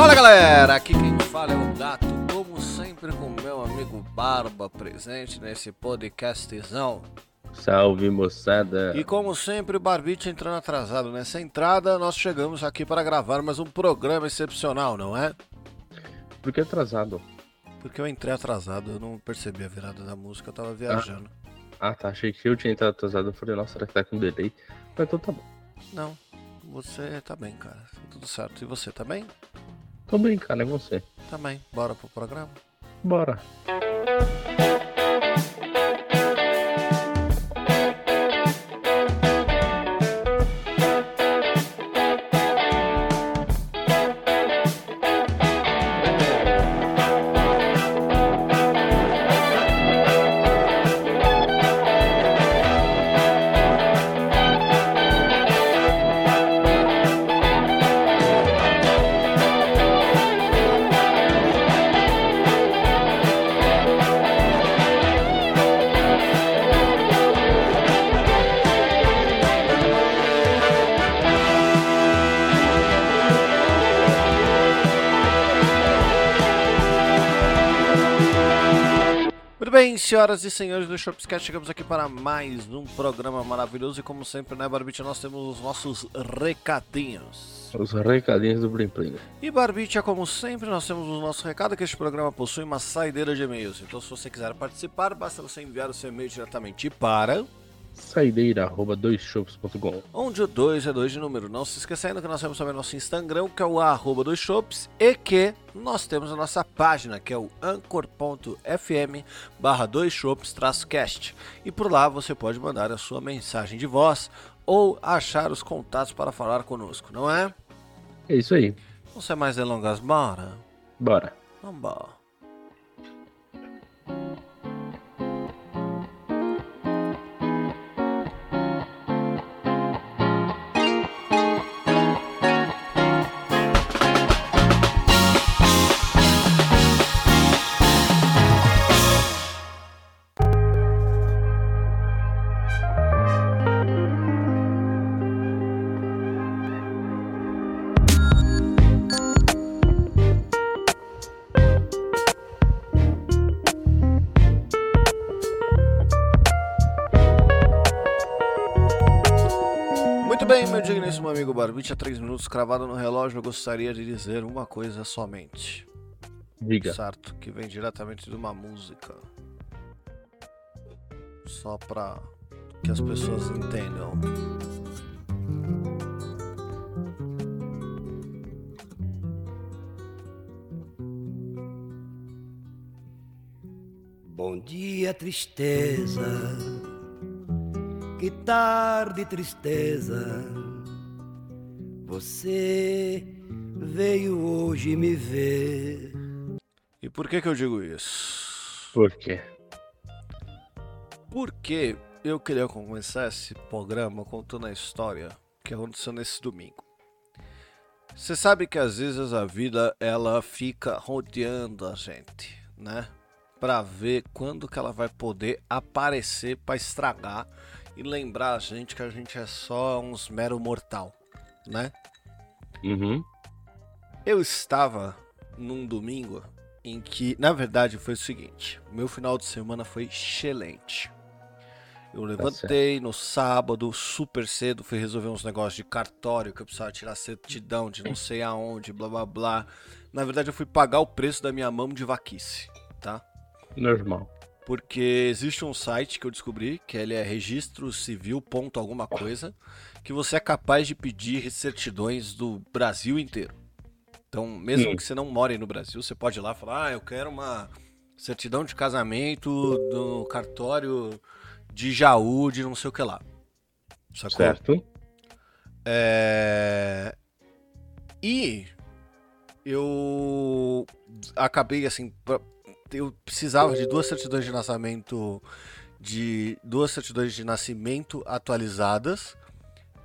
Fala galera, aqui quem fala é o Gato, como sempre com meu amigo Barba presente nesse podcastzão. Salve moçada! E como sempre, o Barbite entrando atrasado nessa entrada, nós chegamos aqui para gravar mais um programa excepcional, não é? Por que atrasado? Porque eu entrei atrasado, eu não percebi a virada da música, eu tava viajando. Ah tá, achei que eu tinha entrado atrasado, eu falei, nossa, será que tá com delay? Mas então tá bom. Não, você tá bem, cara, tá tudo certo. E você tá bem? Tô cara, é você. Também. Bora pro programa? Bora. Senhoras e senhores do Shopscast, chegamos aqui para mais um programa maravilhoso e como sempre, né, Barbite, nós temos os nossos recadinhos. Os recadinhos do Blim Blim. E Barbicha, como sempre, nós temos o nosso recado que este programa possui uma saideira de e-mails. Então, se você quiser participar, basta você enviar o seu e-mail diretamente para Saideira, arroba doisshops.com. onde o 2 é 2 de número. Não se esquecendo que nós temos também nosso Instagram, que é o arroba dos shops, e que nós temos a nossa página, que é o anchor.fm barra dois shops cast. E por lá você pode mandar a sua mensagem de voz ou achar os contatos para falar conosco, não é? É isso aí. Não sem mais delongas, bora? Bora. Vambora. Meu digníssimo amigo Barbite, há 3 minutos cravado no relógio, eu gostaria de dizer uma coisa somente. Diga. Certo, que vem diretamente de uma música. Só pra que as pessoas entendam. Bom dia, tristeza. Que tarde, tristeza. Você veio hoje me ver. E por que que eu digo isso? Por quê? Porque eu queria começar esse programa contando a história que aconteceu nesse domingo. Você sabe que às vezes a vida ela fica rodeando a gente, né? Pra ver quando que ela vai poder aparecer pra estragar e lembrar a gente que a gente é só uns mero mortal, né? Uhum. Eu estava num domingo em que, na verdade, foi o seguinte: meu final de semana foi excelente. Eu levantei no sábado, super cedo, fui resolver uns negócios de cartório que eu precisava tirar certidão de não sei aonde, blá blá blá. Na verdade, eu fui pagar o preço da minha mão de vaquice, tá? Normal. Porque existe um site que eu descobri, que ele é registro civil ponto alguma coisa, que você é capaz de pedir certidões do Brasil inteiro. Então, mesmo Hum. que você não more no Brasil, você pode ir lá e falar, ah, eu quero uma certidão de casamento do cartório de Jaú, de não sei o que lá. Sacou? Certo? É... E eu acabei assim, eu precisava de duas certidões de nascimento de duas certidões de nascimento atualizadas.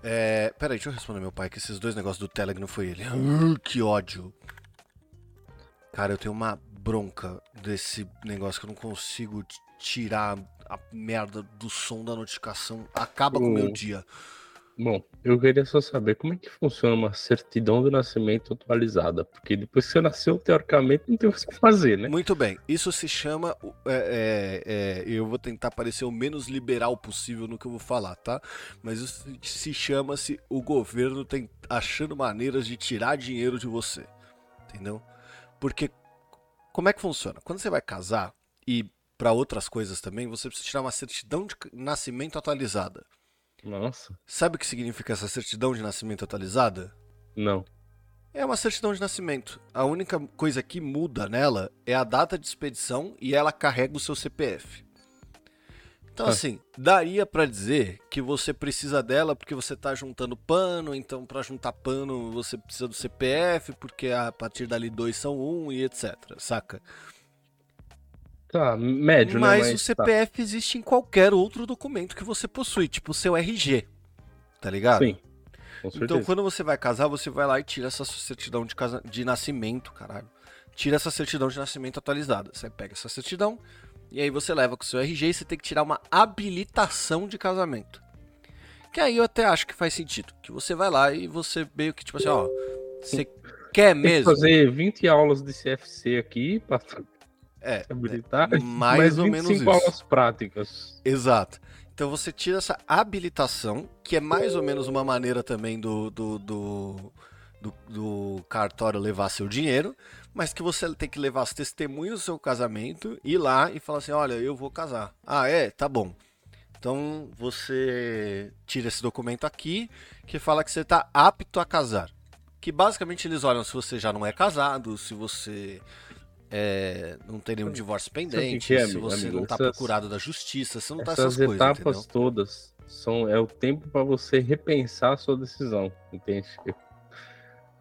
É... Peraí, deixa eu responder meu pai que esses dois negócios do Telegram foi ele. Ah, que ódio. Cara, eu tenho uma bronca desse negócio que eu não consigo tirar a merda do som da notificação. Acaba com o meu Hum. dia. Bom, eu queria só saber como é que funciona uma certidão de nascimento atualizada, porque depois que você nasceu, teoricamente, não tem o que fazer, né? Muito bem, isso se chama. é, é, é, eu vou tentar parecer o menos liberal possível no que eu vou falar, tá? Mas isso se chama-se o governo tem, achando maneiras de tirar dinheiro de você. Entendeu? Porque como é que funciona? Quando você vai casar e para outras coisas também, você precisa tirar uma certidão de nascimento atualizada. Nossa, Sabe o que significa essa certidão de nascimento atualizada? não. É uma certidão de nascimento. A única coisa que muda nela é a data de expedição e ela carrega o seu CPF. Então, Ah. assim, daria pra dizer que você precisa dela porque você tá juntando pano, então pra juntar pano você precisa do CPF, porque a partir dali dois são um e etc, saca? Tá, médio, Mas, né? o tá. CPF existe em qualquer outro documento que você possui, tipo o seu RG, tá ligado? Sim. Então, quando você vai casar, você vai lá e tira essa certidão de, casa... de nascimento, caralho. Tira essa certidão de nascimento atualizada. Você pega essa certidão e aí você leva com o seu RG e você tem que tirar uma habilitação de casamento. Que aí eu até acho que faz sentido. Que você vai lá e você meio que, tipo assim, ó, você quer Tem que mesmo? fazer 20 aulas de CFC aqui pra É, habilitar, mais ou menos 25 isso. aulas práticas. Exato. Então você tira essa habilitação, que é mais ou menos uma maneira também do, do, do, do- do cartório levar seu dinheiro, mas que você tem que levar as testemunhas do seu casamento, ir lá e falar assim, olha, eu vou casar. Ah, é? Tá bom. Então você tira esse documento aqui, que fala que você está apto a casar. Que basicamente eles olham se você já não é casado, se você é, não tem nenhum divórcio pendente, é, se você Amigo, não está procurado da justiça, você não tá Essas essas coisas, etapas entendeu? todas são é o tempo pra você repensar a sua decisão, entende?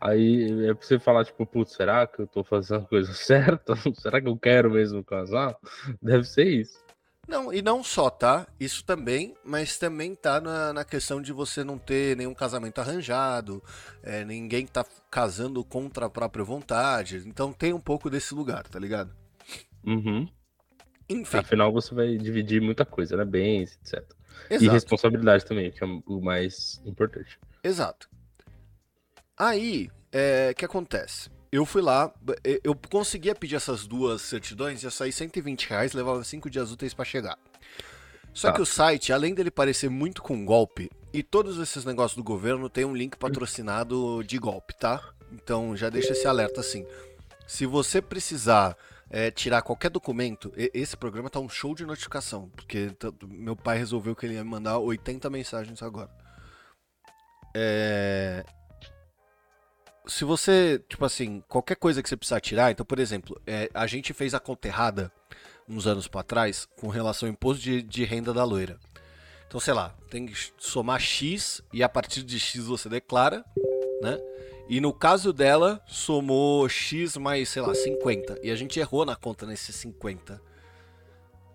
Aí é pra você falar, tipo, putz, será que eu tô fazendo a coisa certa? será que eu quero mesmo casar? Deve ser isso. Não, e não só, tá? Isso também, mas também tá na, na questão de você não ter nenhum casamento arranjado, é, ninguém tá casando contra a própria vontade. Então tem um pouco desse lugar, tá ligado? Uhum. Enfim, Afinal, você vai dividir muita coisa, né? Bens, etc. E exato. responsabilidade também, que é o mais importante. Exato. Aí, é, o que acontece? Eu fui lá, b- eu conseguia pedir essas duas certidões, ia sair 120 reais, levava 5 dias úteis pra chegar. Só Tá. que o site, além dele parecer muito com golpe, e todos esses negócios do governo tem um link patrocinado de golpe, tá? Então já deixa esse alerta assim. Se você precisar é, tirar qualquer documento, esse programa tá um show de notificação, porque meu pai resolveu que ele ia me mandar 80 mensagens agora. É, se você, tipo assim, qualquer coisa que você precisar tirar, então, por exemplo, é, a gente fez a conta errada uns anos pra trás com relação ao imposto de, de renda da loira. Então, sei lá, tem que somar X e a partir de X você declara, né? E no caso dela, somou X mais, sei lá, 50. E a gente errou na conta nesses 50.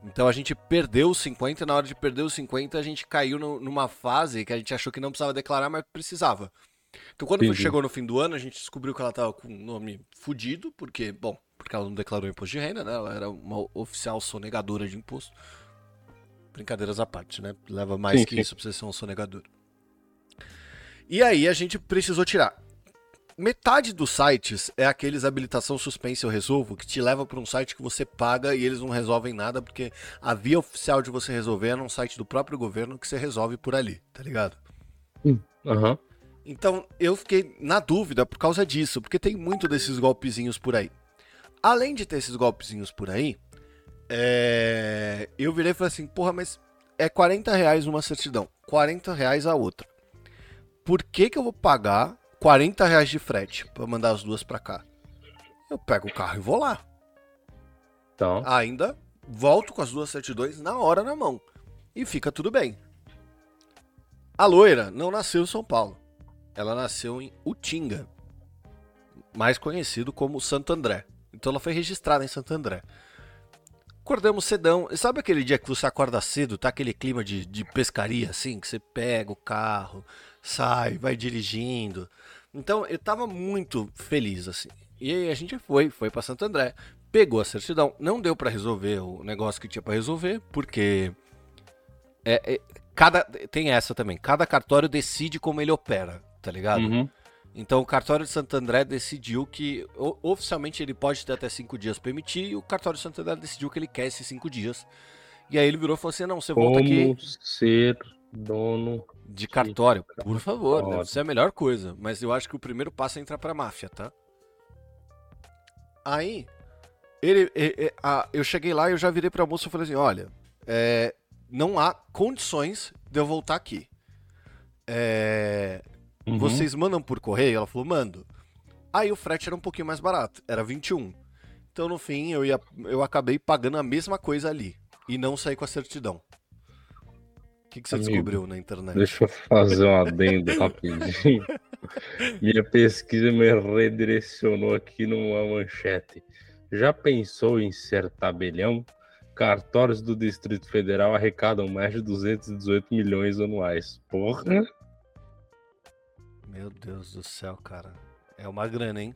Então a gente perdeu os 50 e na hora de perder os 50 a gente caiu no- numa fase que a gente achou que não precisava declarar, mas precisava. Então quando Entendi. chegou no fim do ano, a gente descobriu que ela tava com um nome fudido, porque, bom, porque ela não declarou imposto de renda, né? Ela era uma oficial sonegadora de imposto. Brincadeiras à parte, né? Leva mais Sim, que sim. isso pra você ser um sonegador. E aí a gente precisou tirar. Metade dos sites é aqueles habilitação suspense eu resolvo, que te leva para um site que você paga e eles não resolvem nada, porque a via oficial de você resolver é num site do próprio governo que você resolve por ali, tá ligado? Aham. Então eu fiquei na dúvida por causa disso, porque tem muito desses golpezinhos por aí. Além de ter esses golpezinhos por aí, é, eu virei e falei assim, porra, mas é 40 reais uma certidão, 40 reais a outra. Por que, que eu vou pagar 40 reais de frete pra mandar as duas pra cá? Eu pego o carro e vou lá. Então, Ainda volto com as duas certidões na hora na mão. E fica tudo bem. A loira não nasceu em São Paulo. Ela nasceu em Utinga, mais conhecido como Santo André. Então ela foi registrada em Santo André. Acordamos cedão. E sabe aquele dia que você acorda cedo, tá aquele clima de, de pescaria assim, que você pega o carro, sai, vai dirigindo. Então eu tava muito feliz assim. E aí a gente foi, foi para Santo André, pegou a certidão, não deu pra resolver o negócio que tinha pra resolver, porque É, é, cada, tem essa também. Cada cartório decide como ele opera, tá ligado? Uhum. Então o cartório de Santo André decidiu que oficialmente ele pode ter até cinco dias pra emitir e o cartório de Santo André decidiu que ele quer esses cinco dias. E aí ele virou e falou assim: não, você volta aqui Como ser dono. de cartório, por cartório. favor, deve ser a melhor coisa. Mas eu acho que o primeiro passo é entrar pra máfia, tá? Aí, ele, e- e- a- eu cheguei lá e eu já virei pra moça e falei assim: olha, é, não há condições de eu voltar aqui. É, Uhum. vocês mandam por correio? Ela falou, mando. Aí o frete era um pouquinho mais barato, era 21. Então no fim eu, ia, eu acabei pagando a mesma coisa ali e não saí com a certidão. O que, que você Amigo, descobriu na internet? Deixa eu fazer um adendo rapidinho. Minha pesquisa me redirecionou aqui numa manchete. Já pensou em ser tabelião? Cartórios do Distrito Federal arrecadam mais de 218 milhões anuais. Porra! Meu Deus do céu, cara. É uma grana, hein?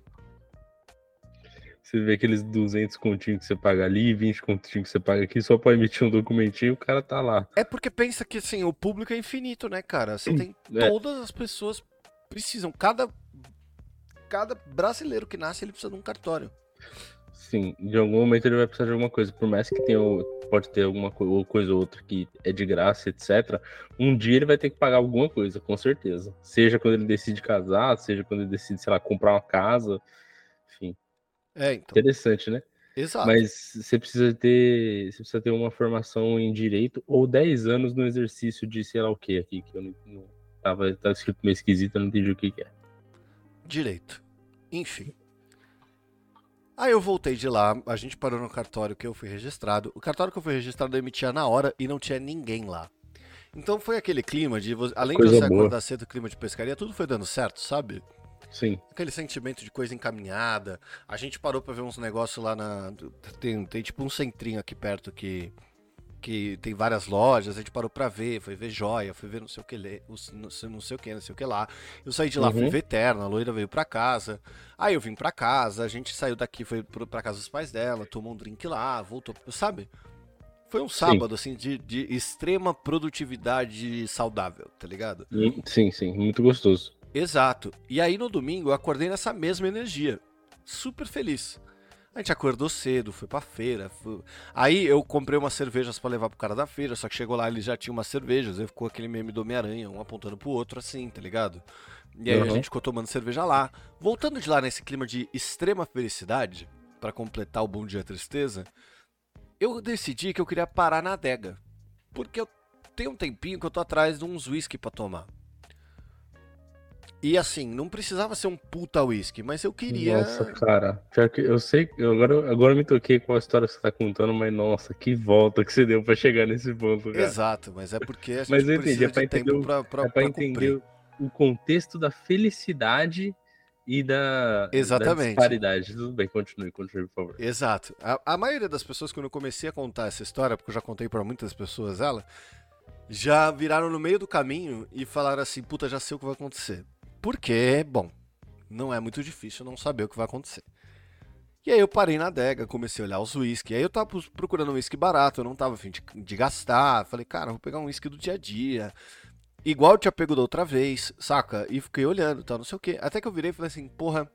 Você vê aqueles 200 continhos que você paga ali, 20 continhos que você paga aqui, só pra emitir um documentinho, o cara tá lá. É porque pensa que assim, o público é infinito, né, cara? Você tem É. todas as pessoas precisam. Cada, cada brasileiro que nasce, ele precisa de um cartório. Sim, de algum momento ele vai precisar de alguma coisa. Por mais que tenha, o- pode ter alguma coisa ou outra que é de graça, etc. Um dia ele vai ter que pagar alguma coisa, com certeza. Seja quando ele decide casar, seja quando ele decide, sei lá, comprar uma casa. Enfim, É, então. interessante, né? Exato. Mas você precisa ter. Você precisa ter uma formação em direito ou 10 anos no exercício de sei lá o que aqui, que eu não, não tava, tava escrito meio esquisito, eu não entendi o que, que é. direito. Enfim. Aí eu voltei de lá, a gente parou no cartório que eu fui registrado. O cartório que eu fui registrado eu emitia na hora e não tinha ninguém lá. Então foi aquele clima de, além Coisa de você boa. acordar cedo, clima de pescaria, tudo foi dando certo, sabe? Sim. Aquele sentimento de coisa encaminhada. A gente parou pra ver uns negócios lá na. Tem, tem tipo um centrinho aqui perto que. Que tem várias lojas, a gente parou pra ver, foi ver joia, foi ver não sei o que, não sei, o que, não sei o que lá. Eu saí de lá, fui Uhum. ver Eterna, a loira veio pra casa. Aí eu vim pra casa, a gente saiu daqui, foi pra casa dos pais dela, tomou um drink lá, voltou, sabe? Foi um sábado, assim, de, de extrema produtividade saudável, tá ligado? Hum, Sim, sim, muito gostoso. Exato. E aí no domingo eu acordei nessa mesma energia. Super feliz. A gente acordou cedo, foi pra feira. fu- Aí eu comprei umas cervejas pra levar pro cara da feira, só que chegou lá ele já tinha umas cervejas, aí ficou aquele meme do Homem-Aranha, um apontando pro outro assim, tá ligado? E aí a Uhum. gente ficou tomando cerveja lá. Voltando de lá nesse clima de extrema felicidade, pra completar o Bom Dia Tristeza, eu decidi que eu queria parar na adega. Porque eu tenho um tempinho que eu tô atrás de uns whisky pra tomar. E assim, não precisava ser um puta whisky, mas eu queria. Nossa, cara. Pior que eu sei. eu Agora, agora me toquei com a história que você tá contando, mas nossa, que volta que você deu pra chegar nesse ponto, cara. Exato, mas é porque a gente Mas eu entendi, é pra de entender o- pra, pra, é pra entender o, contexto da felicidade e da, da Exatamente. disparidade. Tudo bem, continue, continue, por favor. Exato. A, a maioria das pessoas, quando eu comecei a contar essa história, porque eu já contei pra muitas pessoas ela, já viraram no meio do caminho e falaram assim: puta, já sei o que vai acontecer. Porque, bom, não é muito difícil não saber o que vai acontecer. E aí eu parei na adega, comecei a olhar os whisky. Aí eu tava procurando um whisky barato, eu não tava afim de, de gastar. Falei, cara, vou pegar um whisky do dia a dia. Igual eu tinha pego da outra vez, saca? E fiquei olhando, tal, não sei o quê. Até que eu virei e falei assim, porra,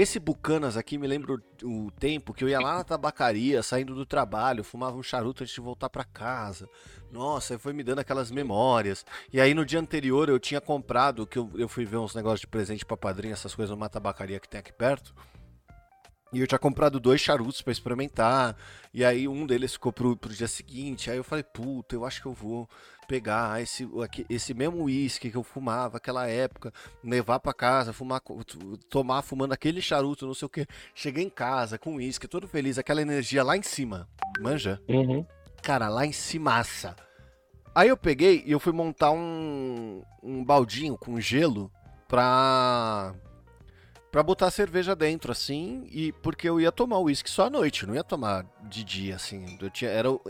esse Bucanas aqui me lembra o, tempo que eu ia lá na tabacaria, saindo do trabalho, fumava um charuto antes de voltar pra casa. Nossa, foi me dando aquelas memórias. E aí no dia anterior eu tinha comprado, que eu, eu fui ver uns negócios de presente pra padrinho, essas coisas numa tabacaria que tem aqui perto. E eu tinha comprado dois charutos pra experimentar. E aí um deles ficou pro, pro dia seguinte. Aí eu falei, puta, eu acho que eu vou pegar esse, esse mesmo uísque que eu fumava naquela época, levar pra casa, fumar, tomar fumando aquele charuto, não sei o que. Cheguei em casa com uísque, todo feliz, aquela energia lá em cima. Manja? Uhum. Cara, lá em cimaça. Aí eu peguei e eu fui montar um, um baldinho com gelo pra. Pra botar cerveja dentro, assim, e porque eu ia tomar uísque só à noite, não ia tomar de dia, assim. Eu tinha, era, o-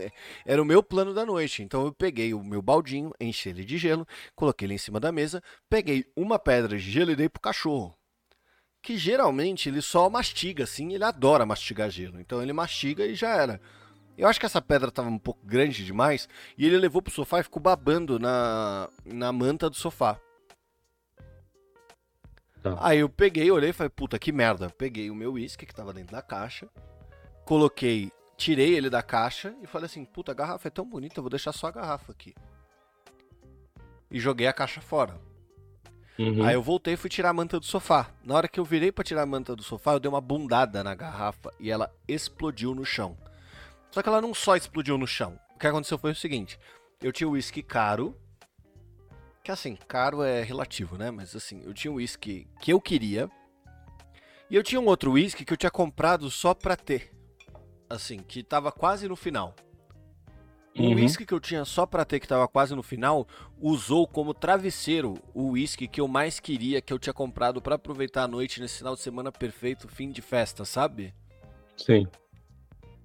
era o meu plano da noite. Então eu peguei o meu baldinho, enchi ele de gelo, coloquei ele em cima da mesa, peguei uma pedra de gelo e dei pro cachorro. Que geralmente ele só mastiga, assim, ele adora mastigar gelo. Então ele mastiga e já era. Eu acho que essa pedra tava um pouco grande demais e ele levou pro sofá e ficou babando na, na manta do sofá. Tá. Aí eu peguei, olhei e falei, puta que merda. Peguei o meu uísque que tava dentro da caixa, coloquei, tirei ele da caixa e falei assim, puta, a garrafa é tão bonita, eu vou deixar só a garrafa aqui. E joguei a caixa fora. Uhum. Aí eu voltei e fui tirar a manta do sofá. Na hora que eu virei pra tirar a manta do sofá, eu dei uma bundada na garrafa e ela explodiu no chão. Só que ela não só explodiu no chão. O que aconteceu foi o seguinte: eu tinha uísque caro. Que assim, caro é relativo, né? Mas assim, eu tinha um uísque que eu queria. E eu tinha um outro uísque que eu tinha comprado só pra ter. Assim, que tava quase no final. O Uhum. uísque que eu tinha só pra ter, que tava quase no final, usou como travesseiro o uísque que eu mais queria, que eu tinha comprado pra aproveitar a noite nesse final de semana perfeito, fim de festa, sabe? Sim.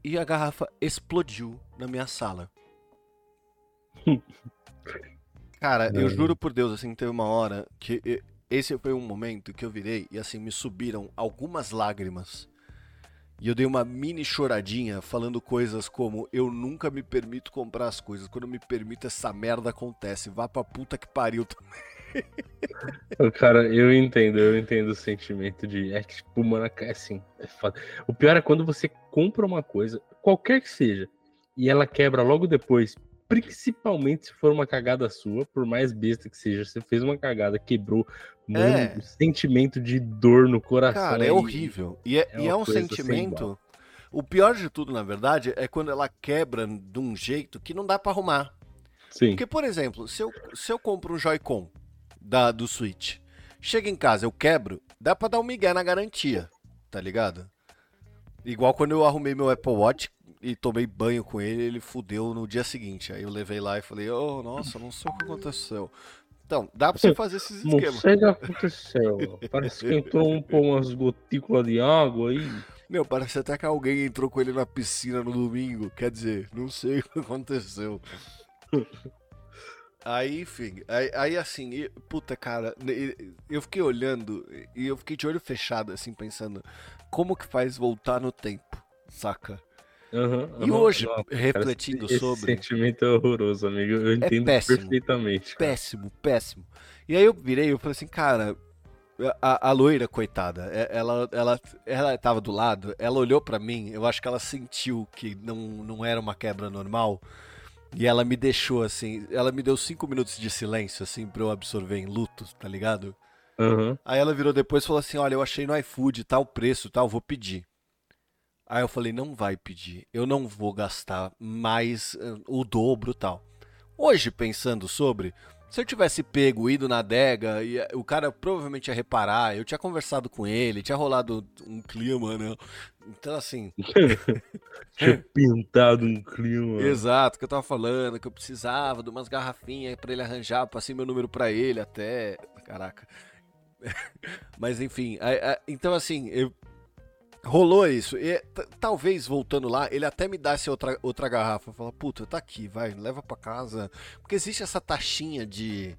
E a garrafa explodiu na minha sala. Cara, eu É. juro por Deus, assim, teve uma hora que esse foi um momento que eu virei e assim me subiram algumas lágrimas. E eu dei uma mini choradinha falando coisas como eu nunca me permito comprar as coisas. Quando eu me permito, essa merda acontece. Vá pra puta que pariu. Cara, eu entendo, eu entendo o sentimento de. É que, tipo, mano, é assim. é foda. O pior é quando você compra uma coisa, qualquer que seja, e ela quebra logo depois. Principalmente se for uma cagada sua, por mais besta que seja, você fez uma cagada, quebrou, mano, É. um sentimento de dor no coração. Cara, é horrível. E é, é e é um sentimento. O pior de tudo, na verdade, é quando ela quebra de um jeito que não dá pra arrumar. Sim. Porque, por exemplo, se eu, se eu compro um Joy-Con da, do Switch, chega em casa, eu quebro, dá pra dar um migué na garantia, tá ligado? Igual quando eu arrumei meu Apple Watch e tomei banho com ele, ele fudeu no dia seguinte. Aí eu levei lá e falei, oh, nossa, não sei o que aconteceu. Então, dá pra você fazer esses Não esquemas. sei o que aconteceu. Parece que entrou um, pô, umas gotículas de água aí. Meu, parece até que alguém entrou com ele na piscina no domingo. Quer dizer, não sei o que aconteceu. Aí, enfim, aí, aí, assim, e- puta cara, eu fiquei olhando e eu fiquei de olho fechado, assim, pensando, como que faz voltar no tempo, saca? Aham, E hoje, cara, refletindo esse sobre- sentimento é horroroso, amigo. Eu entendo péssimo. perfeitamente. cara. Péssimo, péssimo. E aí eu virei e falei assim, cara, a, a loira, coitada, é- ela, ela, ela tava do lado, ela olhou pra mim, eu acho que ela sentiu que não, não era uma quebra normal. E ela me deixou assim, ela me deu cinco minutos de silêncio, assim, pra eu absorver em luto, tá ligado? Aham. Aí ela virou depois e falou assim: Olha, eu achei no iFood tal preço, tal, vou pedir. Aí eu falei: Não vai pedir, eu não vou gastar mais eh, o dobro tal. Hoje, pensando sobre, se eu tivesse pego, ido na adega, e eh, o cara provavelmente ia reparar, eu tinha conversado com ele, tinha rolado um clima, né? Então, assim, Tinha pintado um clima. Exato, que eu tava falando, que eu precisava de umas garrafinhas pra ele arranjar, passei meu número pra ele até. Caraca. Mas enfim, a- então assim, eu- rolou isso. E talvez voltando lá, ele até me desse outra, outra garrafa. Fala, puta, tá aqui, vai, leva pra casa. Porque existe essa taxinha de,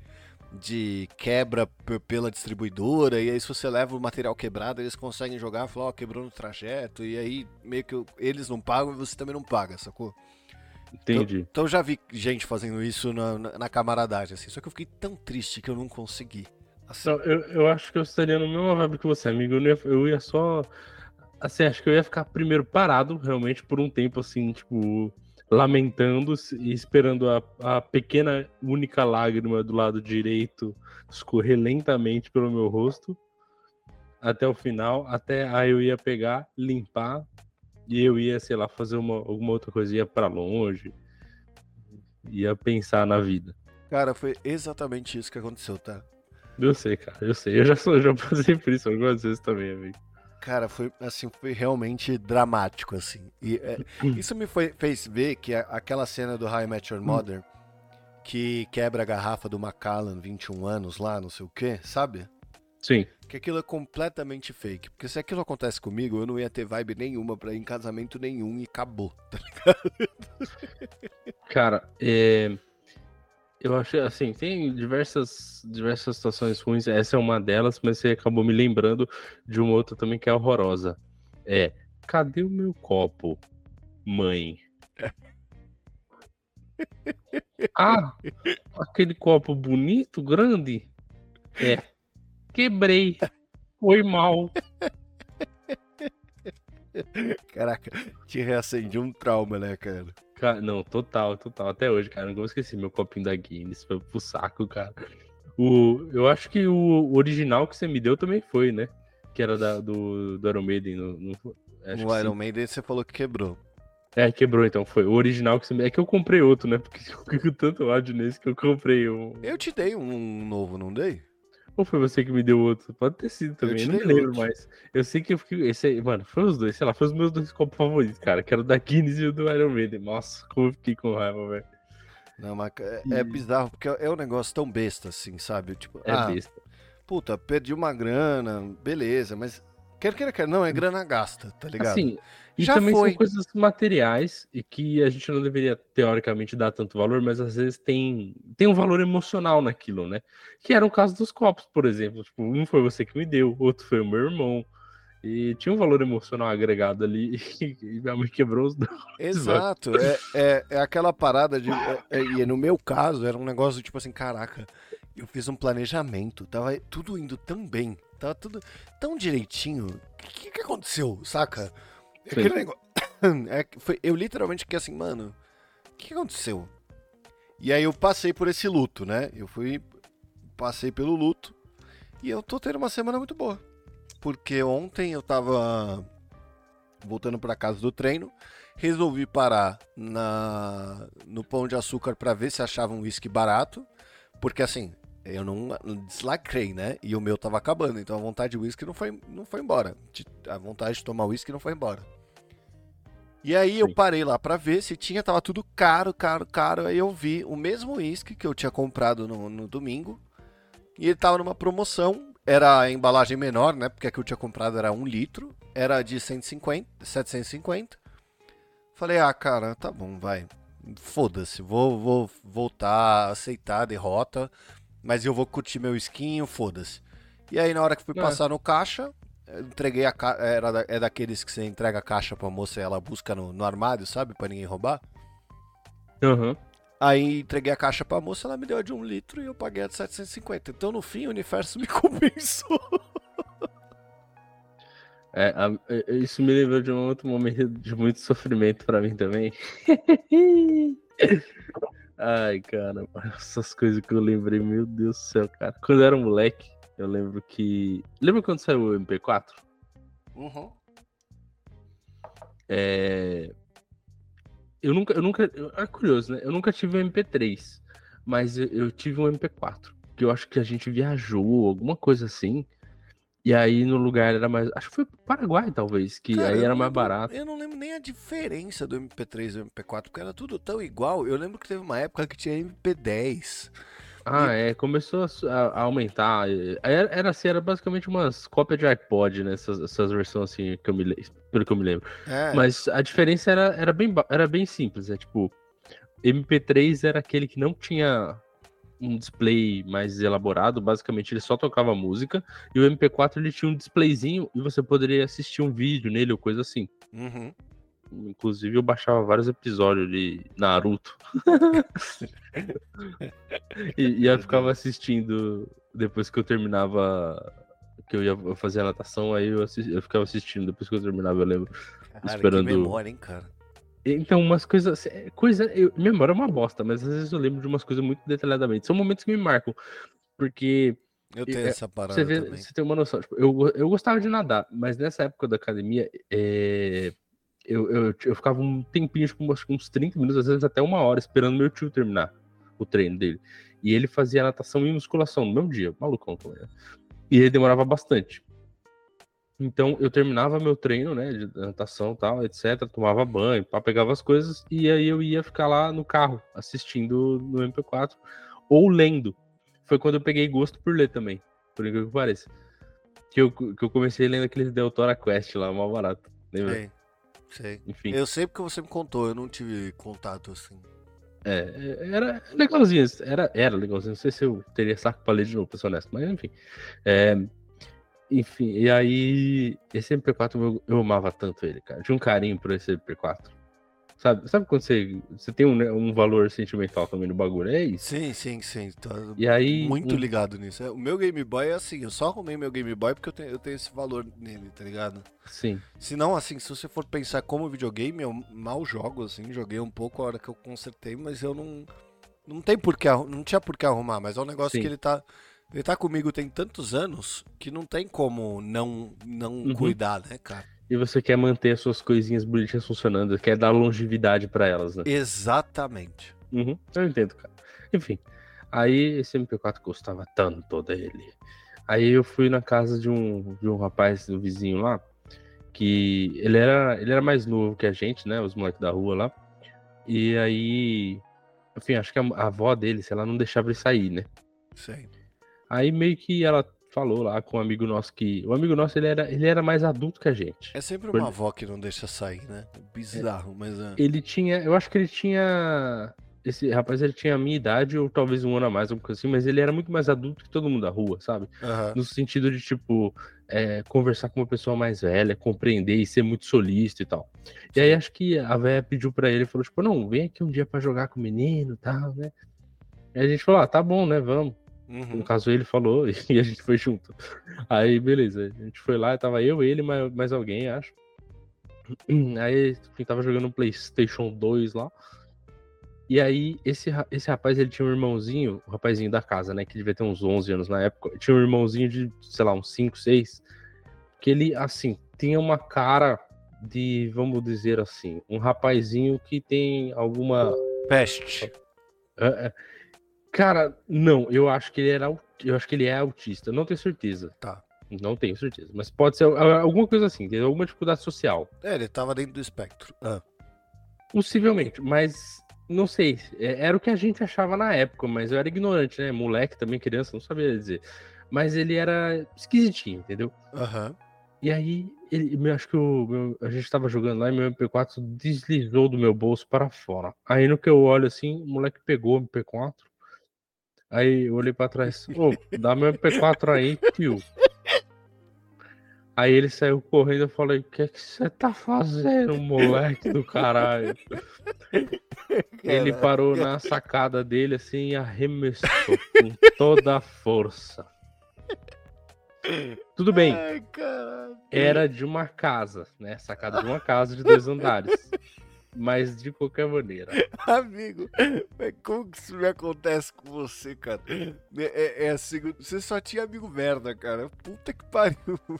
de quebra pela distribuidora, e aí se você leva o material quebrado, eles conseguem jogar, falar, ó, quebrou no trajeto, e aí meio que eles não pagam e você também não paga, sacou? Entendi. Então eu já vi gente fazendo isso na, na, na camaradagem, assim. Só que eu fiquei tão triste que eu não consegui. Assim, Não, eu, eu acho que eu estaria no mesmo vibe que você, amigo. Eu, não ia, eu ia só. Assim, acho que eu ia ficar primeiro parado, realmente, por um tempo, assim, tipo, lamentando e esperando a, a pequena única lágrima do lado direito escorrer lentamente pelo meu rosto até o final. Até aí eu ia pegar, limpar e eu ia, sei lá, fazer uma, alguma outra coisa, ia pra longe, ia pensar na vida. Cara, foi exatamente isso que aconteceu, tá? Eu sei, cara, eu sei. Eu já, sou, já passei por isso algumas vezes também, amigo. Cara, foi assim, foi realmente dramático, assim. E é, isso me foi- fez ver que a- aquela cena do High Met Your Mother, que quebra a garrafa do Macallan, 21 anos lá, não sei o que, sabe? Sim. Que aquilo é completamente fake. Porque se aquilo acontece comigo, eu não ia ter vibe nenhuma pra ir em casamento nenhum e acabou. tá Cara, é... eu acho assim, tem diversas, diversas situações ruins, essa é uma delas, mas você acabou me lembrando de uma outra também que é horrorosa. É, cadê o meu copo, mãe? Ah, aquele copo bonito, grande. É. Quebrei. Foi mal. Caraca, te reacendeu um trauma, né, cara? Cara, não, total, total. Até hoje, cara, não vou esquecer meu copinho da Guinness. Foi pro saco, cara. O, eu acho que o original que você me deu também foi, né? Que era da, do, do Iron Maiden. No, no, que Iron sim. Maiden você falou que quebrou. É, quebrou então. Foi o original que você me... É que eu comprei outro, né? Porque eu com tanto ódio nesse que eu comprei um. Eu te dei um novo, não dei? Ou foi você que me deu outro? Pode ter sido também, eu não lembro outro. mais. Eu sei que eu fiquei. Esse aí, mano, foi os dois, sei lá, foi os meus dois copos favoritos, cara. Que era o da Guinness e o do Iron Maiden. Nossa, como eu fiquei com raiva, velho. Não, mas é, é bizarro, porque é um negócio tão besta assim, sabe? Tipo, É ah, besta. puta, perdi uma grana, beleza, mas quer queira, quer não, é grana gasta, tá ligado? Assim, e Já também foi. são coisas materiais e que a gente não deveria, teoricamente, dar tanto valor, mas às vezes tem, tem um valor emocional naquilo, né? Que era o caso dos copos, por exemplo. Tipo, um foi você que me deu, outro foi o meu irmão. E tinha um valor emocional agregado ali e minha mãe quebrou os dois. Exato, é, é, é aquela parada de. é- é- e no meu caso, era um negócio tipo assim, caraca, eu fiz um planejamento, tava tudo indo tão bem, tava tudo tão direitinho. O que, que aconteceu, saca? Sim. Aquele negócio. É, foi, eu literalmente fiquei assim, mano, o que, aconteceu? E aí eu passei por esse luto, né? Eu fui. Passei pelo luto e eu tô tendo uma semana muito boa. Porque ontem eu tava voltando pra casa do treino resolvi parar na no Pão de Açúcar pra ver se achava um uísque barato, porque assim, eu não deslacrei, né? E o meu tava acabando, então a vontade de uísque não foi, não foi embora. A vontade de tomar uísque não foi embora. E aí eu parei lá pra ver se tinha, tava tudo caro, caro, caro. Aí eu vi o mesmo uísque que eu tinha comprado no, no domingo, e ele tava numa promoção. Era a embalagem menor, né? Porque a que eu tinha comprado era 1 litro. Era de 150, 750. Falei, ah, cara, tá bom, vai. Foda-se, vou, vou voltar, aceitar a derrota. Mas eu vou curtir meu esquinho, foda-se. E aí, na hora que fui É. passar no caixa, entreguei a caixa. Era da- é daqueles que você entrega a caixa pra moça e ela busca no, no armário, sabe? Pra ninguém roubar. Aham. Aí entreguei a caixa pra moça, ela me deu a de um litro e eu paguei a de 750. Então, no fim, o universo me compensou. É, a- é, isso me lembrou de um outro momento de muito sofrimento pra mim também. Ai, cara, essas coisas que eu lembrei, meu Deus do céu, cara. Quando eu era moleque, eu lembro que. Lembra quando saiu o MP4? Uhum. É... Eu nunca, eu nunca, eu- é curioso, né? Eu nunca tive um MP3, mas eu, eu tive um MP4, que eu acho que a gente viajou, alguma coisa assim. E aí no lugar era mais, acho que foi pro Paraguai talvez, que Cara, aí era mais barato. Eu não lembro nem a diferença do MP3 e do MP4, porque era tudo tão igual. Eu lembro que teve uma época que tinha MP10. Ah, é, começou a, a- aumentar. e- Era, era assim, era basicamente umas cópias de iPod, né? Essas, essas versões assim, que eu me, pelo que eu me lembro. É, Mas a diferença era, era, bem, era bem simples, é tipo, MP3 era aquele que não tinha um display mais elaborado, basicamente ele só tocava música, e o MP4 ele tinha um displayzinho e você poderia assistir um vídeo nele ou coisa assim. Uhum. Inclusive eu baixava vários episódios de Naruto. e, e eu ficava assistindo depois que eu terminava que eu ia fazer a natação, aí eu, assis- eu ficava assistindo depois que eu terminava, eu lembro. Cara, Esperando- que memória, hein, cara. Então, umas coisas. é, Coisa, eu, memória é uma bosta, mas às vezes eu lembro de umas coisas muito detalhadamente. São momentos que me marcam. Porque Eu tenho É, essa parada você, vê, você tem uma noção. tipo, eu, eu gostava de nadar, mas nessa época da academia, é, eu, eu, eu ficava um tempinho, tipo, que uns 30 minutos, às vezes até uma hora, esperando meu tio terminar o treino dele. E ele fazia natação e musculação no mesmo dia, malucão também. né? E ele demorava bastante. Então eu terminava meu treino, né, de natação tal, etc, tomava banho, pá, pegava as coisas e aí eu ia ficar lá no carro assistindo no MP4 ou lendo. Foi quando eu peguei gosto por ler também, por incrível que pareça. Que eu, que eu comecei lendo aqueles Deltora Quest lá, mal barato. Lembra? Sei, sei. Enfim, Eu sei porque você me contou, eu não tive contato assim. é, era legalzinho, era, era legalzinho. Não sei se eu teria saco pra ler de novo, pra ser honesto, mas enfim. É, enfim, e aí, esse MP4 eu, eu amava tanto ele, cara. Tinha um carinho por esse MP4. Sabe, sabe quando você, você tem um, né, um valor sentimental também no bagulho? É isso. Sim, sim, sim. Tô E aí. muito um- ligado nisso. É, O meu Game Boy é assim, eu só arrumei meu Game Boy porque eu tenho, eu tenho esse valor nele, tá ligado? Sim. Se não, assim, se você for pensar como videogame, eu mal jogo, assim, joguei um pouco a hora que eu consertei, mas eu não. Não tem por que arru- não tinha por que arrumar, mas é um negócio Sim. que ele tá. Ele tá comigo tem tantos anos que não tem como não, não Uhum. cuidar, né, cara? E você quer manter as suas coisinhas bonitinhas funcionando, quer dar longevidade pra elas, né? Exatamente. Uhum, eu entendo, cara. Enfim, aí esse MP4 custava tanto dele. Aí eu fui na casa de um, de um rapaz, do vizinho lá, que ele era, ele era mais novo que a gente, né? Os moleques da rua lá. E aí, enfim, acho que a, a avó dele, sei lá, não deixava ele sair, né? Sim. Aí meio que ela falou lá com um amigo nosso que. O amigo nosso, ele era, ele era mais adulto que a gente. É sempre Por- uma avó que não deixa sair, né? Bizarro, mas. é. Ele tinha. Eu acho que ele tinha. Esse rapaz, ele tinha a minha idade, ou talvez um ano a mais, alguma coisa assim, mas ele era muito mais adulto que todo mundo da rua, sabe? Aham. No sentido de, tipo, é, conversar com uma pessoa mais velha, compreender e ser muito solícito e tal. E aí acho que a véia pediu pra ele, falou, tipo, não, vem aqui um dia pra jogar com o menino e tal, né? E a gente falou, ah, tá bom, né? Vamos. Uhum. No caso, ele falou e a gente foi junto. Aí, beleza. A gente foi lá, tava eu, ele, mais, mais alguém, acho. Aí, enfim, tava jogando um PlayStation 2 lá. E aí, esse, esse rapaz, ele tinha um irmãozinho, o rapazinho da casa, né? Que devia ter uns 11 anos na época. Tinha um irmãozinho de, sei lá, uns 5, 6. Que ele, assim, tinha uma cara de, vamos dizer assim, um rapazinho que tem alguma Peste. é, é. Cara, não, eu acho que ele era. Eu acho que ele é autista. Não tenho certeza. Tá. Não tenho certeza. Mas pode ser al- alguma coisa assim, entendeu? Alguma dificuldade social. É, ele tava dentro do espectro. Ah, Possivelmente, mas não sei. É- Era o que a gente achava na época, mas eu era ignorante, né? Moleque também, criança, não sabia dizer. Mas ele era esquisitinho, entendeu? Aham. E aí, ele, eu acho que o meu- a gente tava jogando lá e meu MP4 deslizou do meu bolso para fora. Aí no que eu olho assim, o moleque pegou o MP4. Aí eu olhei pra trás, ô, dá meu MP4 aí, tio. Aí ele saiu correndo eu falei, o que é que você tá fazendo, moleque do caralho? Ele parou na sacada dele assim e arremessou com toda a força. Tudo bem, era de uma casa, né? Sacada de uma casa de dois andares. Mas de qualquer maneira. Amigo, mas como que isso me acontece com você, cara? É, é, é assim, você só tinha amigo merda, cara. Puta que pariu.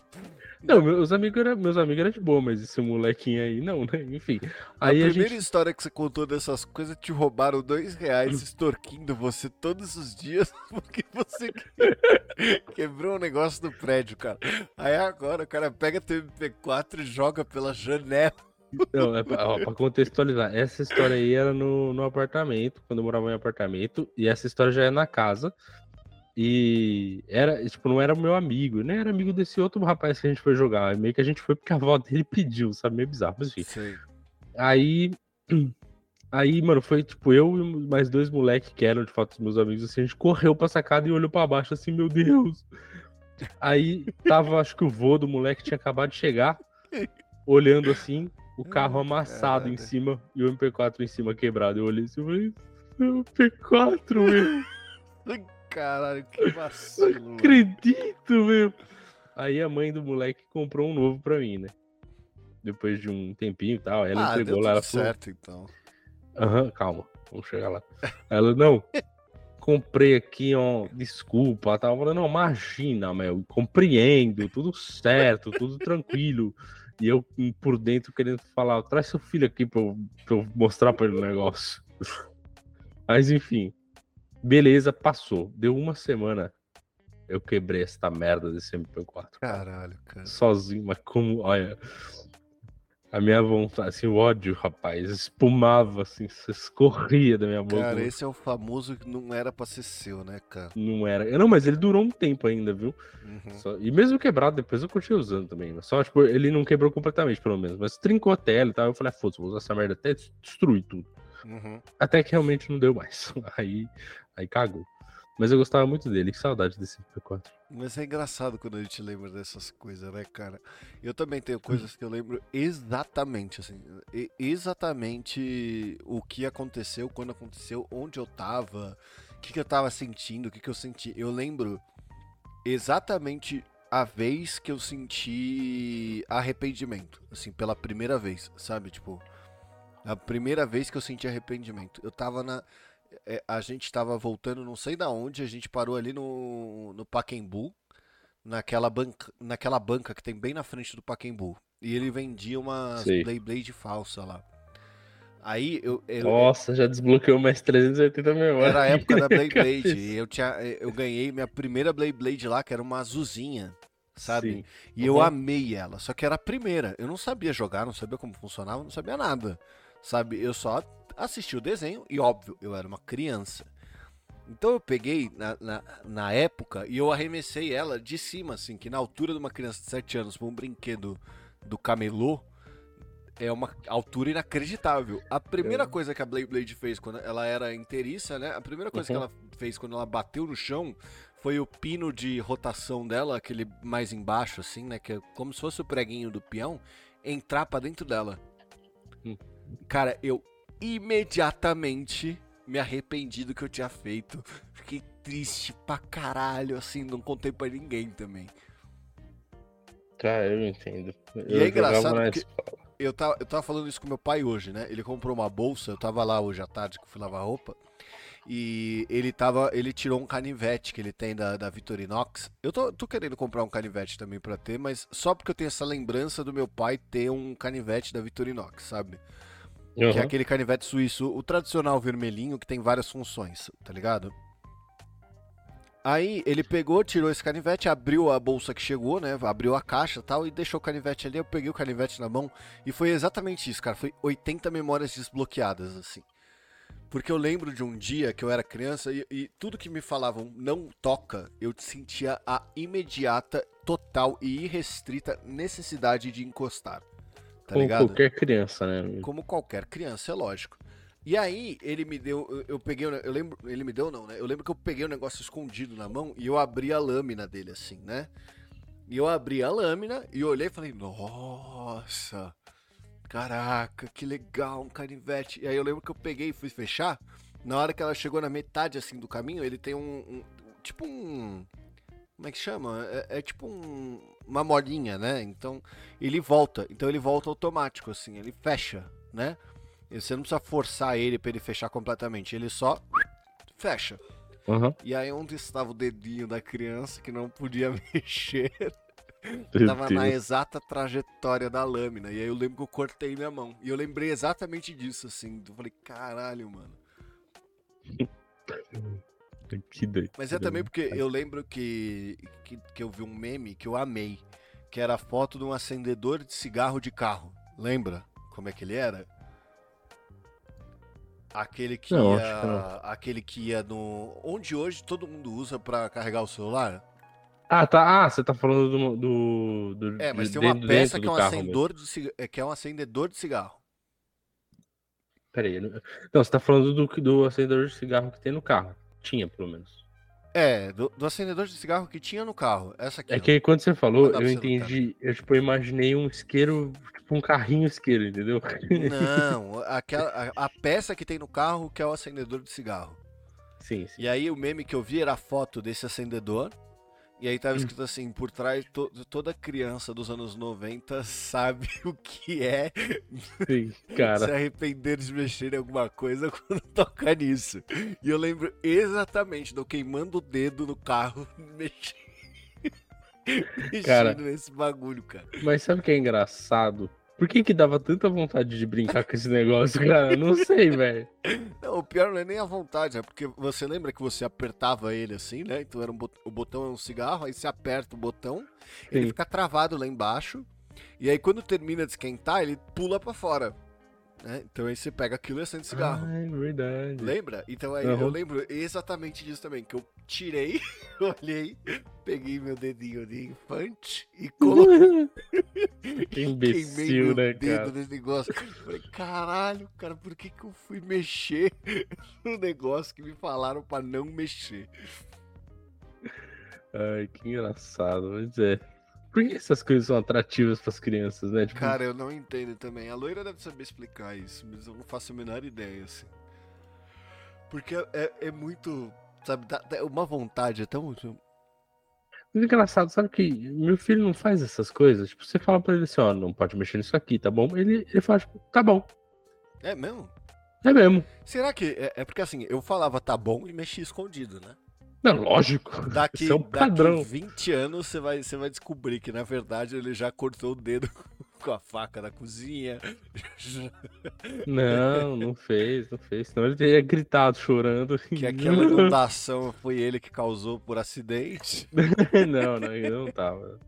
Não, meus amigos eram meus amigos eram de boa, mas esse molequinho aí não, né? Enfim. Aí a a, primeira gente. história que você contou dessas coisas, te roubaram dois reais extorquindo você todos os dias porque você que- quebrou um negócio no prédio, cara. Aí agora o cara pega teu MP4 e joga pela janela. Não, é pra, ó, pra contextualizar. Essa história aí era no, no apartamento, quando eu morava em apartamento, e essa história já é na casa. E era, tipo, não era o meu amigo, nem era amigo desse outro rapaz que a gente foi jogar. Meio que a gente foi porque a avó dele pediu, sabe? Meio bizarro, mas enfim. Sim. Aí. Aí, mano, foi tipo eu e mais dois moleques que eram de fato os meus amigos, assim, a gente correu pra sacada e olhou pra baixo, assim, meu Deus. Aí tava, acho que o vô do moleque tinha acabado de chegar, olhando assim, o carro amassado em caralho. cima e o MP4 em cima quebrado. Eu olhei assim e falei, meu MP4, meu. Caralho, que vacilo. mano. acredito, meu. Aí a mãe do moleque comprou um novo pra mim, né? Depois de um tempinho e tal. Ela ah, entregou lá, ela falou. certo, então. Aham, calma, vamos chegar lá. Ela, não, comprei aqui, ó, desculpa. Ela tava falando, não, imagina, meu, compreendo, tudo certo, tudo tranquilo. E eu por dentro querendo falar, traz seu filho aqui pra eu, pra eu mostrar pra ele o negócio. Mas enfim, beleza, passou. Deu uma semana, eu quebrei esta merda desse MP4 Caralho, cara. sozinho, mas como, olha, a minha vontade, assim, o ódio, rapaz, espumava, assim, escorria da minha boca. Cara, esse é o famoso que não era pra ser seu, né, cara? Não era. Não, mas ele durou um tempo ainda, viu? Uhum. Só- E mesmo quebrado, depois eu continuei usando também. mas Só, tipo, ele não quebrou completamente, pelo menos. Mas trincou a tela e tal. Eu falei, ah, foda-se, vou usar essa merda até destruir tudo. Uhum. Até que realmente não deu mais. Aí, aí cagou. Mas eu gostava muito dele, que saudade desse MP4. Mas é engraçado quando a gente lembra dessas coisas, né, cara? Eu também tenho coisas que eu lembro exatamente, assim, exatamente o que aconteceu, quando aconteceu, onde eu tava, o que, que eu tava sentindo, o que, que eu senti. Eu lembro exatamente a vez que eu senti arrependimento, assim, pela primeira vez, sabe? Tipo, a primeira vez que eu senti arrependimento. Eu tava na. É, a gente tava voltando, não sei da onde, a gente parou ali no, no Pacaembu, naquela banca, naquela banca que tem bem na frente do Pacaembu. E ele vendia umas. Beyblade falsa lá. Aí eu, eu, Nossa, já desbloqueou mais 380 memórias. era a época da Beyblade. E eu, tinha, eu ganhei minha primeira Beyblade lá, que era uma azulzinha, sabe? Sim. E eu Uhum. amei ela, só que era a primeira. Eu não sabia jogar, não sabia como funcionava, não sabia nada. Sabe? Eu só assisti o desenho e, óbvio, eu era uma criança. Então eu peguei na, na, na época e eu arremessei ela de cima, assim, que na altura de uma criança de 7 anos, pra um brinquedo do camelô, é uma altura inacreditável. A primeira Eu- coisa que a Blade Blade fez quando ela era inteiriça, né? A primeira coisa Uhum. que ela fez quando ela bateu no chão foi o pino de rotação dela, aquele mais embaixo, assim, né? Que é como se fosse o preguinho do peão, entrar pra dentro dela. Hum. Cara, eu imediatamente me arrependi do que eu tinha feito. Fiquei triste pra caralho, assim, não contei pra ninguém também. Cara, eu entendo. E é engraçado porque-. Eu tava, eu tava falando isso com meu pai hoje, né? Ele comprou uma bolsa, eu tava lá hoje à tarde que eu fui lavar roupa. E ele tava. Ele tirou um canivete que ele tem da, da Victorinox. Eu tô, tô querendo comprar um canivete também pra ter, mas só porque eu tenho essa lembrança do meu pai ter um canivete da Victorinox, sabe? Que é Uhum. aquele canivete suíço, o tradicional vermelhinho, que tem várias funções, tá ligado? Aí ele pegou, tirou esse canivete, abriu a bolsa que chegou, né? Abriu a caixa e tal, e deixou o canivete ali. Eu peguei o canivete na mão e foi exatamente isso, cara. Foi 80 memórias desbloqueadas, assim. Porque eu lembro de um dia que eu era criança e, e tudo que me falavam não toca, eu sentia a imediata, total e irrestrita necessidade de encostar. Tá Como ligado? qualquer criança, né? como qualquer criança, é lógico. E aí, ele me deu, eu, eu peguei, eu lembro, ele me deu não, né? Eu lembro que eu peguei o negócio escondido na mão e eu abri a lâmina dele assim, né? E eu abri a lâmina e olhei e falei, nossa, caraca, que legal, um canivete. E aí eu lembro que eu peguei e fui fechar. Na hora que ela chegou na metade assim do caminho, ele tem um, um- tipo um, como é que chama? É, é tipo um, uma molinha, né? Então ele volta. Então ele volta automático, assim, ele fecha, né? E você não precisa forçar ele pra ele fechar completamente, ele só fecha. Uhum. E aí onde estava o dedinho da criança que não podia mexer, tava na exata trajetória da lâmina. E aí eu lembro que eu cortei minha mão. E eu lembrei exatamente disso, assim. Eu falei, caralho, mano. Que doido. Mas é também porque eu lembro que, que, que eu vi um meme que eu amei, que era a foto de um acendedor de cigarro de carro. Lembra como é que ele era? Aquele que Não, ia, que não. aquele que ia no, onde hoje todo mundo usa pra carregar o celular. Ah, tá. Ah, você tá falando do. do, do É, mas de tem uma dentro- peça dentro que é um acendedor de cigarro, que é um acendedor de cigarro. Peraí. Não, não, você tá falando do, do acendedor de cigarro que tem no carro. Tinha, pelo menos. É, do, do acendedor de cigarro que tinha no carro. Essa aqui. É ó. que quando você falou, eu entendi. Eu, tipo, imaginei um isqueiro, tipo, um carrinho isqueiro, entendeu? Não, aquela, a, a peça que tem no carro que é o acendedor de cigarro. Sim, sim. E aí o meme que eu vi era a foto desse acendedor. E aí Hum. tava escrito assim, por trás, to- toda criança dos anos 90 sabe o que é sim. se arrepender de mexer em alguma coisa quando toca nisso. E eu lembro exatamente eu queimando o dedo no carro, mexendo, mexendo Cara. nesse bagulho, cara. mas sabe o que é engraçado? Por que que dava tanta vontade de brincar com esse negócio, cara? Não sei, velho. Não, o pior não é nem a vontade, é porque você lembra que você apertava ele assim, né? Então era um bot- o botão é um cigarro, aí você aperta o botão, ele Sim. fica travado lá embaixo, e aí quando termina de esquentar, ele pula pra fora. Né? Então aí você pega aquilo e acende cigarro. Ah, é verdade. Lembra? Então aí Uhum. eu lembro exatamente disso também, que eu tirei, olhei, peguei meu dedinho de infante e coloquei Que imbecil, né, dedo cara? nesse negócio. Falei, caralho, cara, por que que eu fui mexer no negócio que me falaram pra não mexer? Ai, que engraçado, mas é. Por que essas coisas são atrativas pras crianças, né? Tipo, Cara, eu não entendo também. A loira deve saber explicar isso, mas eu não faço a menor ideia, assim. Porque é, é muito, sabe, dá, dá uma vontade, é tão... Mas é engraçado, sabe que meu filho não faz essas coisas. Tipo, você fala pra ele assim, ó, não pode mexer nisso aqui, tá bom? Ele, ele fala, tipo, tá bom. É mesmo? É mesmo. Será que... É, é porque assim, eu falava tá bom e mexia escondido, né? Não, lógico. Daqui, é um daqui padrão. 20 anos você vai, você vai descobrir que, na verdade, ele já cortou o dedo com a faca da cozinha. Não, não fez, não fez. Senão ele teria gritado, chorando. que aquela inundação foi ele que causou por acidente. não, não, ele não tava.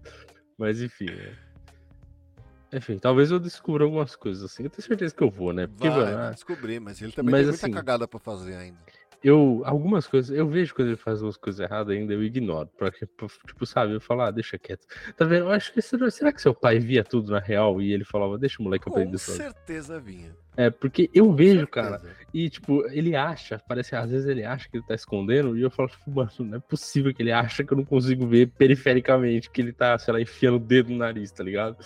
Mas enfim, né? Enfim, talvez eu descubra algumas coisas assim. Eu tenho certeza que eu vou, né? Porque, Vai, vai descobrir, mas ele também Mas tem muita assim- cagada pra fazer ainda. Eu. Algumas coisas. Eu vejo quando ele faz umas coisas erradas ainda, eu ignoro. Porque, tipo, sabe, eu falo, ah, deixa quieto. Tá vendo? Eu acho que será, que seu pai via tudo na real e ele falava, deixa o moleque aprender Com certeza vinha. É, porque eu vejo, cara. E, tipo, ele acha, parece às vezes ele acha que ele tá escondendo, e eu falo, tipo, mano, não é possível que ele acha que eu não consigo ver perifericamente que ele tá, sei lá, enfiando o dedo no nariz, tá ligado?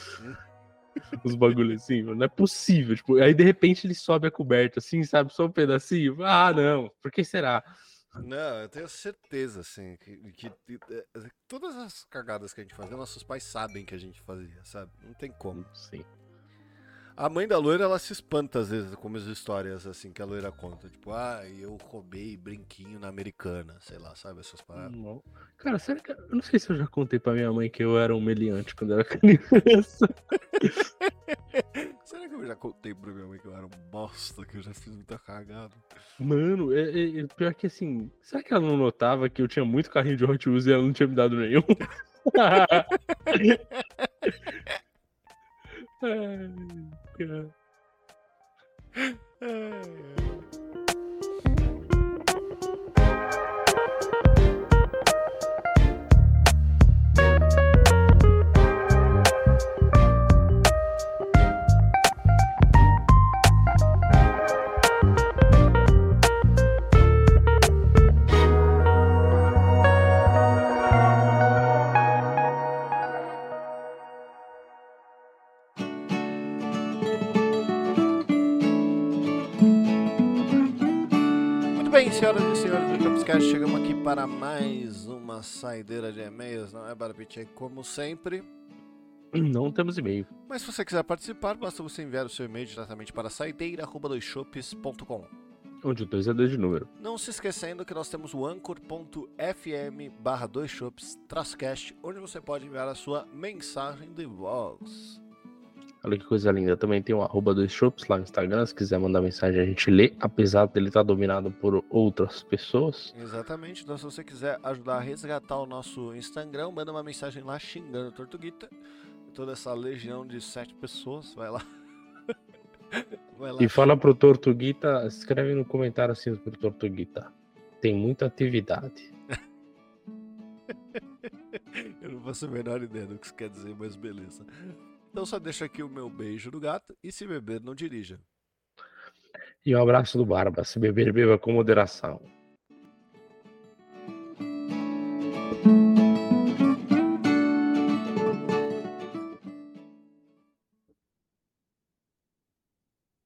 Os bagulhos assim, mano, não é possível. Tipo, aí de repente ele sobe a coberta, assim, sabe, só um pedacinho. Ah, não, por que será? Não, eu tenho certeza, assim, que, que- que- é, todas as cagadas que a gente fazia, nossos pais sabem que a gente fazia, sabe? Não tem como. Sim. A mãe da loira, ela se espanta às vezes com as histórias assim que a loira conta. Tipo, ah, eu roubei brinquinho na americana, sei lá, sabe? Essas paradas. Não. Cara, sério que eu não sei se eu já contei pra minha mãe que eu era um meliante quando era criança. Será que eu já contei pra minha mãe que eu era um bosta, que eu já fiz muita cagada? Mano, é, é- é pior que assim, será que ela não notava que eu tinha muito carrinho de Hot Wheels e ela não tinha me dado nenhum? Ai, cara. Muito bem, senhoras e senhores do Jobscast, chegamos aqui para mais uma saideira de e-mails, não é, Barbite? Como sempre. Não temos e-mail. Mas se você quiser participar, basta você enviar o seu e-mail diretamente para saideira.doisshops.com. Onde o 2 é 2 de número. Não se esquecendo que nós temos o anchor.fm barra dois shops trascast, onde você pode enviar a sua mensagem de voz. Olha que coisa linda. Também tem o arroba dois shops lá no Instagram. Se quiser mandar mensagem, a gente lê. Apesar dele estar dominado por outras pessoas. Exatamente, então se você quiser ajudar a resgatar o nosso Instagram, manda uma mensagem lá xingando o Tortuguita. Toda essa legião de sete pessoas, vai lá. vai lá. E fala pro Tortuguita, escreve no comentário assim pro Tortuguita. Tem muita atividade. Eu não faço a menor ideia do que isso quer dizer, mas beleza. Então só deixa aqui o meu beijo do gato e se beber, não dirija. E um abraço do Barba. Se beber, beba com moderação.